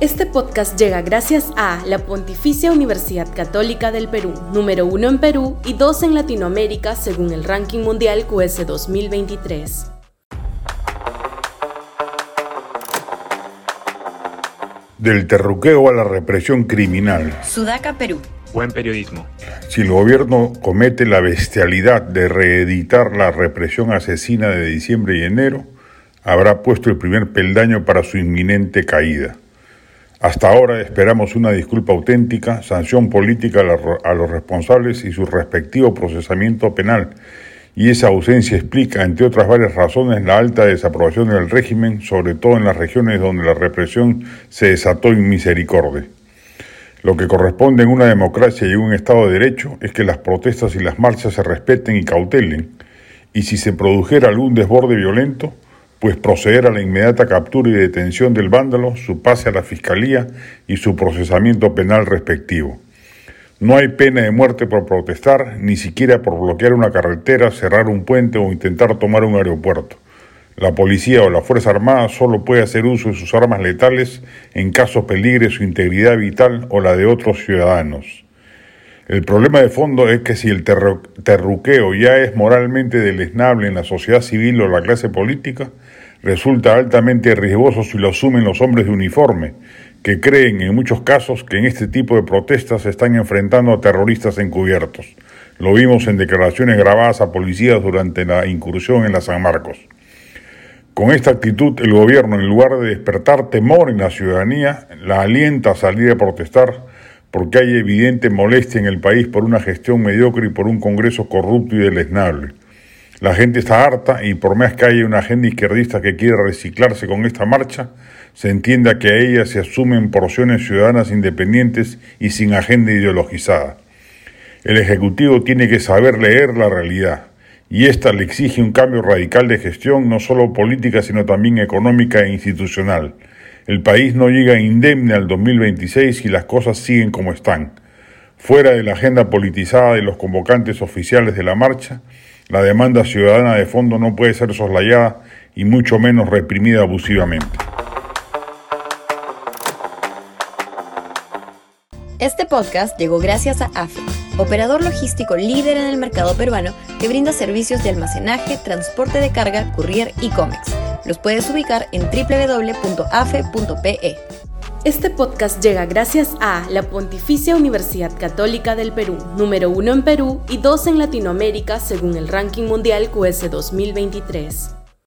Este podcast llega gracias a la Pontificia Universidad Católica del Perú, número uno en Perú y dos en Latinoamérica según el ranking mundial QS 2023. Del terruqueo a la represión criminal. Sudaca, Perú. Buen periodismo. Si el gobierno comete la bestialidad de reeditar la represión asesina de diciembre y enero, habrá puesto el primer peldaño para su inminente caída. Hasta ahora esperamos una disculpa auténtica, sanción política a los responsables y su respectivo procesamiento penal, y esa ausencia explica, entre otras varias razones, la alta desaprobación del régimen, sobre todo en las regiones donde la represión se desató en misericordia. Lo que corresponde en una democracia y un Estado de Derecho es que las protestas y las marchas se respeten y cautelen, y si se produjera algún desborde violento, pues proceder a la inmediata captura y detención del vándalo, su pase a la Fiscalía y su procesamiento penal respectivo. No hay pena de muerte por protestar, ni siquiera por bloquear una carretera, cerrar un puente o intentar tomar un aeropuerto. La policía o la Fuerza Armada solo puede hacer uso de sus armas letales en caso peligre su integridad vital o la de otros ciudadanos. El problema de fondo es que si el terruqueo ya es moralmente deleznable en la sociedad civil o la clase política, resulta altamente riesgoso si lo asumen los hombres de uniforme, que creen en muchos casos que en este tipo de protestas se están enfrentando a terroristas encubiertos. Lo vimos en declaraciones grabadas a policías durante la incursión en la San Marcos. Con esta actitud, el gobierno, en lugar de despertar temor en la ciudadanía, la alienta a salir a protestar porque hay evidente molestia en el país por una gestión mediocre y por un Congreso corrupto y deleznable. La gente está harta y por más que haya una agenda izquierdista que quiera reciclarse con esta marcha, se entienda que a ella se asumen porciones ciudadanas independientes y sin agenda ideologizada. El Ejecutivo tiene que saber leer la realidad y ésta le exige un cambio radical de gestión, no solo política, sino también económica e institucional. El país no llega indemne al 2026 y las cosas siguen como están. Fuera de la agenda politizada de los convocantes oficiales de la marcha, la demanda ciudadana de fondo no puede ser soslayada y mucho menos reprimida abusivamente. Este podcast llegó gracias a AFE, operador logístico líder en el mercado peruano que brinda servicios de almacenaje, transporte de carga, courier y cómics. Los puedes ubicar en www.afe.pe. Este podcast llega gracias a la Pontificia Universidad Católica del Perú, número uno en Perú y dos en Latinoamérica según el ranking mundial QS 2023.